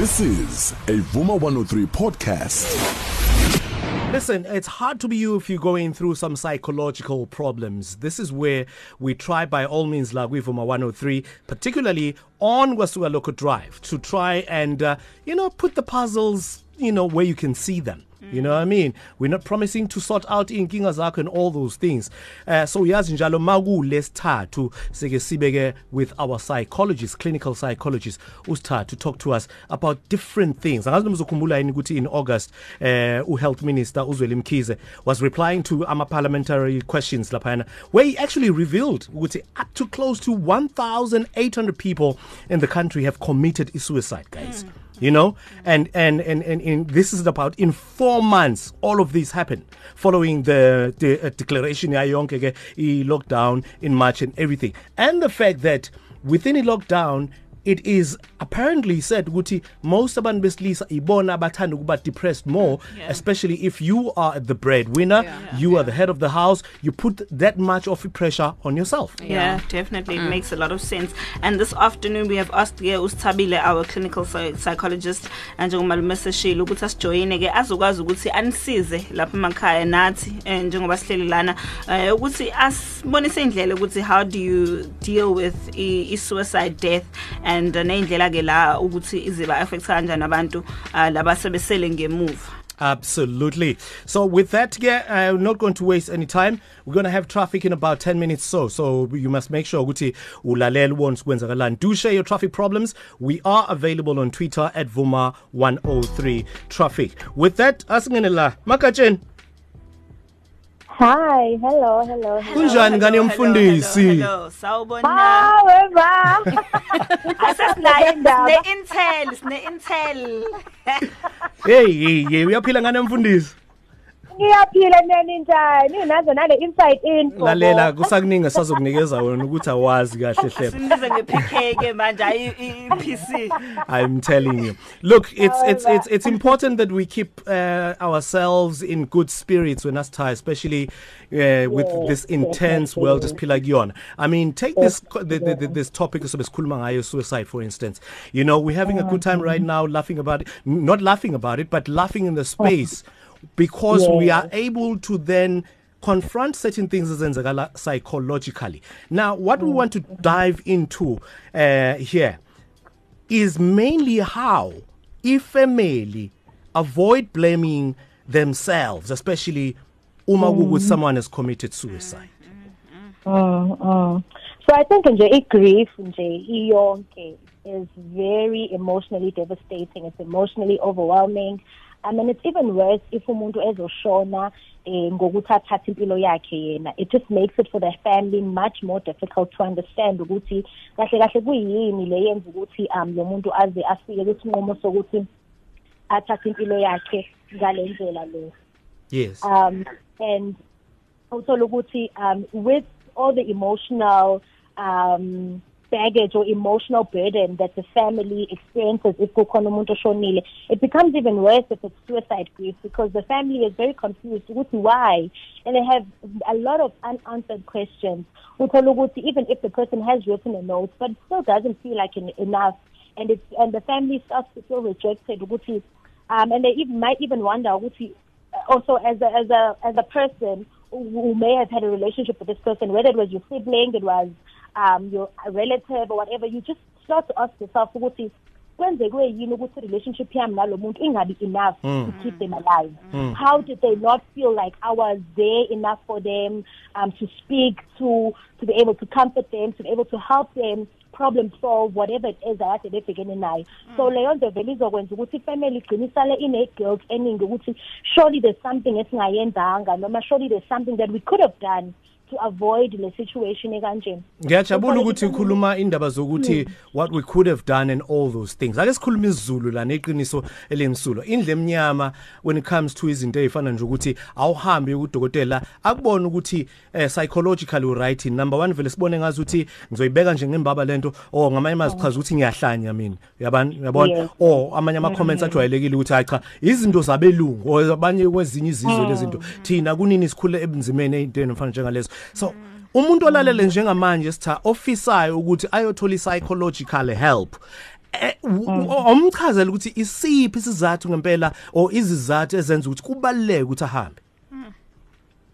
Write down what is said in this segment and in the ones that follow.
This is a Vuma 103 podcast. Listen, it's hard to be you if you're going through some psychological problems. This is where we try by all means, like Vuma 103, particularly on Kwasuka Lokho Drive, to try and, uh, you know, put the puzzles, you know, where you can see them. You know what I mean? We're not promising to sort out inkinga zakho and all those things. Uh, so yazi njalo maku lesithathu sike sibeke with our psychologist, clinical psychologist usithathu to talk to us about different things. Angazi nomzokhumbula yini ukuthi in August uh, u health minister uZweli Mkhize was replying to ama parliamentary questions laphana where he actually revealed ukuthi up to close to 1800 people in the country have committed suicide guys. Mm. You know? And and and and, and this is about in 4 months all of this happened. Following the the uh, declaration lockdown in March and everything. And the fact that within a lockdown it is apparently said ukuthi most abantu besilisa ibona abathanda ukuba depressed more yeah. especially if you are the breadwinner yeah. Yeah. you are the head of the house you put that much of pressure on yourself yeah, yeah definitely mm. it makes a lot of sense and this afternoon we have asked ke usithabile our clinical psychologist njengoba lumeseshile ukuthi asijoyine ke azokwazi ukuthi anisize lapha emakhaya nathi eh, njengoba sihleli lana eh, ukuthi asibonise indlela ukuthi how do you deal with i suicide death and uh, neindlela ke la ukuthi iziba affect kanjani abantu uh, labasebesele ngemuva Absolutely. So with that, yeah, I'm not going to waste any time. We're going to have traffic in about 10 minutes so. So you must make sure ukuthi ulalele wonke kwenzakalani. Do share your traffic problems. We are available on Twitter at Vuma103 Traffic. With that, asingene. Makachen. Hi, hello, hello. Kunjani ngani yomfundisi? Hello, sawubona. Hawe ba. Asasinaye ne intel, sine intel. Hey, hey, hey, uyaphila ngani yomfundisi? Ngiyaphila nene njani? Nazo nale inside info. Lalela kusakuningi sazokunikeza wena ukuthi awazi kahle hle. Sinize ngePK ke manje ayi iPC. I'm telling you. Look, it's it's it's it's important that we keep uh, ourselves in good spirits when us tie especially uh, with yes, this intense yes, world esiphila kuyona. I mean, take this the, the, the, this topic sobe sikhuluma ngayo suicide for instance. You know, we're having a good time right now laughing about it, not laughing about it, but laughing in the space. Because yeah. we are able to then confront certain things ezenzakala psychologically now what mm. we want to dive into uh, here is mainly how if family avoid blaming themselves especially uma mm. someone has committed suicide mm, mm. so i think nje igrief nje iyonke is very emotionally devastating it's emotionally overwhelming I mean it's even worse if umuntu ezoshona eh ngokuthi athathe impilo yakhe yena. It just makes it for the family much more difficult to understand ukuthi kahle kahle kuyini le yenza ukuthi um lo muntu aze afike kwisinqumo sokuthi athathe impilo yakhe ngalendlela le. Yes. Um and uthola ukuthi um with all the emotional um baggage or emotional burden that the family experiences if umuntu it becomes even worse if it's suicide grief because the family is very confused ukuthi why. And they have a lot of unanswered questions. Even if the person has written a note but still doesn't feel like enough. And it's and the family starts to feel rejected um and they even might even wonder ukuthi also as a as a as a person who may have had a relationship with this person whether it was your sibling it was um your relative or whatever you just start to ask yourself ukuthi kwenzekwe yini ukuthi relationship yami nalo muntu ingabi enough mm. to keep them alive mm. how did they not feel like I was there enough for them um to speak to to be able to comfort them to be able to help them problem solve whatever it is akade bebhekene nayo so leyo nto vele izokwenza ukuthi ifamily igcine isale ine guilt eningi ukuthi surely there's something esingayenzanga noma surely there's something that we could have done to avoid le situation ekanje. Ngiyajabula ukuthi ukhuluma indaba zokuthi what we could have done and all those things. Ake sikhuluma isiZulu la neqiniso elensulo. Indle emnyama when it comes to izinto ezifana nje ukuthi awuhambe kudokotela akubona ukuthi uh, psychologically right number 1 vele sibone ngazi ukuthi ngizoyibeka nje ngembaba lento or ngamanye mazichaza ukuthi ngiyahlanya mina. Uyabani uyabona? Or amanye ama comments ajwayelekile ukuthi hayi cha izinto zabelungu or abanye kwezinye izizwe lezinto. Thina kunini sikhule ebunzimeni ezintweni mfana njengalezo so umuntu olalele njengamanje sitha offisayo ukuthi ayothola psychological help. Eh, omchazela ukuthi isiphi isizathu ngempela or izizathu ezenza ukuthi kubaleke ukuthi ahambe?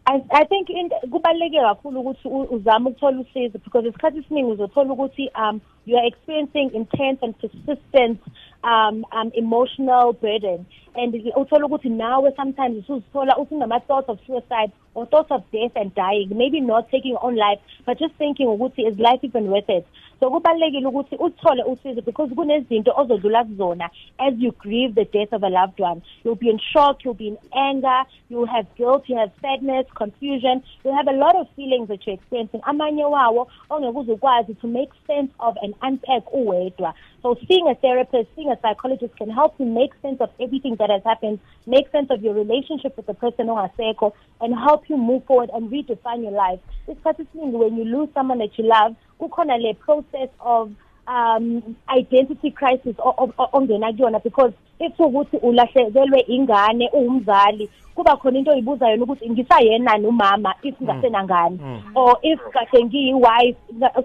I I think in kubaleke kakhulu ukuthi u- uzame ukuthola usizo because isikhathi esiningi uzothola ukuthi um you are experiencing intense and persistent um um emotional burden. And uthola ukuthi nawe sometimes usuzithola usunama thoughts of suicide or thoughts of death and dying maybe not taking your own life but just thinking ukuthi is life even worth it? So kubalekile ukuthi uthole usizo because kunezinto ozodlula kuzona as you grieve the death of a loved one. You'll be in shock you'll be in anger you'll have guilt you have sadness confusion. You'll have a lot of feelings that you're experiencing. Amanye wawo ongeke uzukwazi to make sense of and unpack uwedwa. So seeing a therapist seeing a psychologist can help you make sense of everything that has happened make sense of your relationship with the person ongasekho and help you move forward and redefine your life. Isikhathi esiningi when you lose someone that you love kukhona le process of um identity crisis o- o- o- ongena kuyona because if ukuthi ulahlekelwe ingane uwumzali kuba khona into oyibuza yona ukuthi ngisayenani umama if ngasenangane or if kahle ngiyi-wife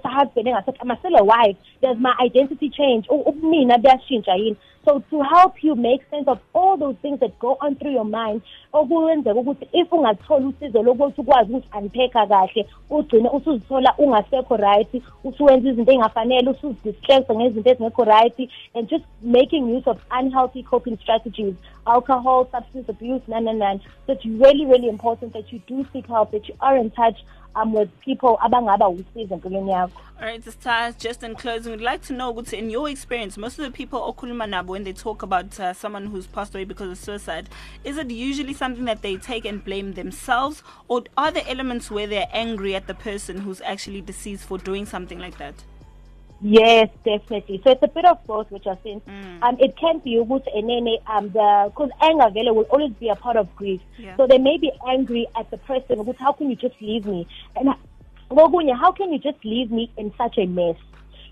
husband engasethi am I still a wife. Does my identity change. U- ubumina buyashintsha yini? So to help you make sense of all those things that go on through your mind okuyenzeka ukuthi if ungathola usizo lokuthi ukwazi ukuthi unpacka kahle ugcine usuzithola ungasekho right usuwenza izinto engafanele usuzidistract ngezinto ezingekho right and just making use of unhealthy coping strategies alcohol substance abuse none none none so it's really really important that you do seek help that you are in touch um with people abangaba usizo empilweni yakho All right, Star, just in closing, we'd like to know, in your experience, most of the people okhuluma when they talk about uh, someone who's passed away because of suicide, is it usually something that they take and blame themselves, or are there elements where they're angry at the person who's actually deceased for doing something like that? Yes, definitely. So it's a bit of both, which I think. Um, it can be ukuthi enene um the because anger vele will always be a part of grief. Yeah. So they may be angry at the person ukuthi how can you just leave me? And I- kokunye, how can you just leave me in such a mess?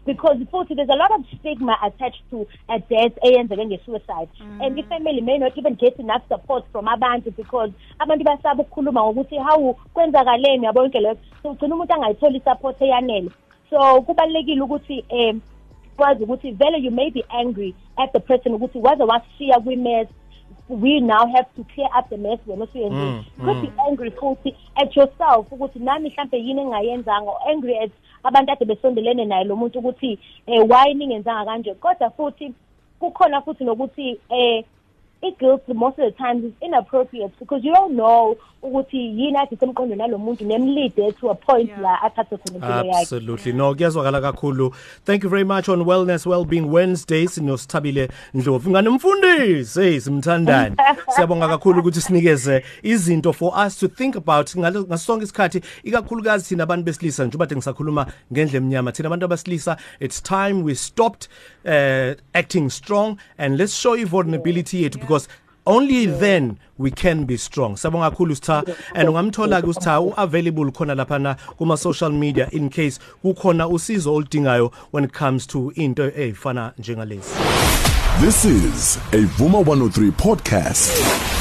Because futhi there's a lot of stigma attached to a death eyenzeke nge-suicide and the family may not even get enough support from abantu because abantu basaba ukukhuluma ngokuthi hawu kwenzakaleni yabo yonke leyo so ugcina umuntu angayitholi i-support eyanele so kubalekile ukuthi um wazi ukuthi vele you may be angry at the person ukuthi waze washiya kwi-mess we now have to clear up the mess wena osuyenzile Mm, you could be angry futhi at yourself ukuthi nami mhlambe yini engingayenzanga or angry at abantu ade besondelene naye lo muntu ukuthi eh why ningenzanga kanje? Kodwa futhi kukhona futhi nokuthi eh i-guilt most of the times is inappropriate because you don't know ukuthi yini ade semqondweni nalo muntu nemlide to a point Yeah. la athathe khona impilo yakhe Absolutely. No, kuyazwakala kakhulu. Thank you very much on Wellness Wellbeing Wednesday sinosithabile Ndlovu. Ngane mfundisi, hey simthandani. Siyabonga kakhulu ukuthi sinikeze izinto for us to think about ngalo- ngasonke isikhathi ikakhulukazi thina abantu besilisa njengoba kade ngisakhuluma ngendle emnyama thina abantu abesilisa it's time we stopped uh, acting strong and let's show you vulnerability yethu because only then we can be strong. Sabonga kakhulu sitha and ungamthola ke usitha uavailable khona lapha na kuma social media in case kukhona usizo oludingayo when it comes to into ezifana njengalezi This is a Vuma 103 podcast.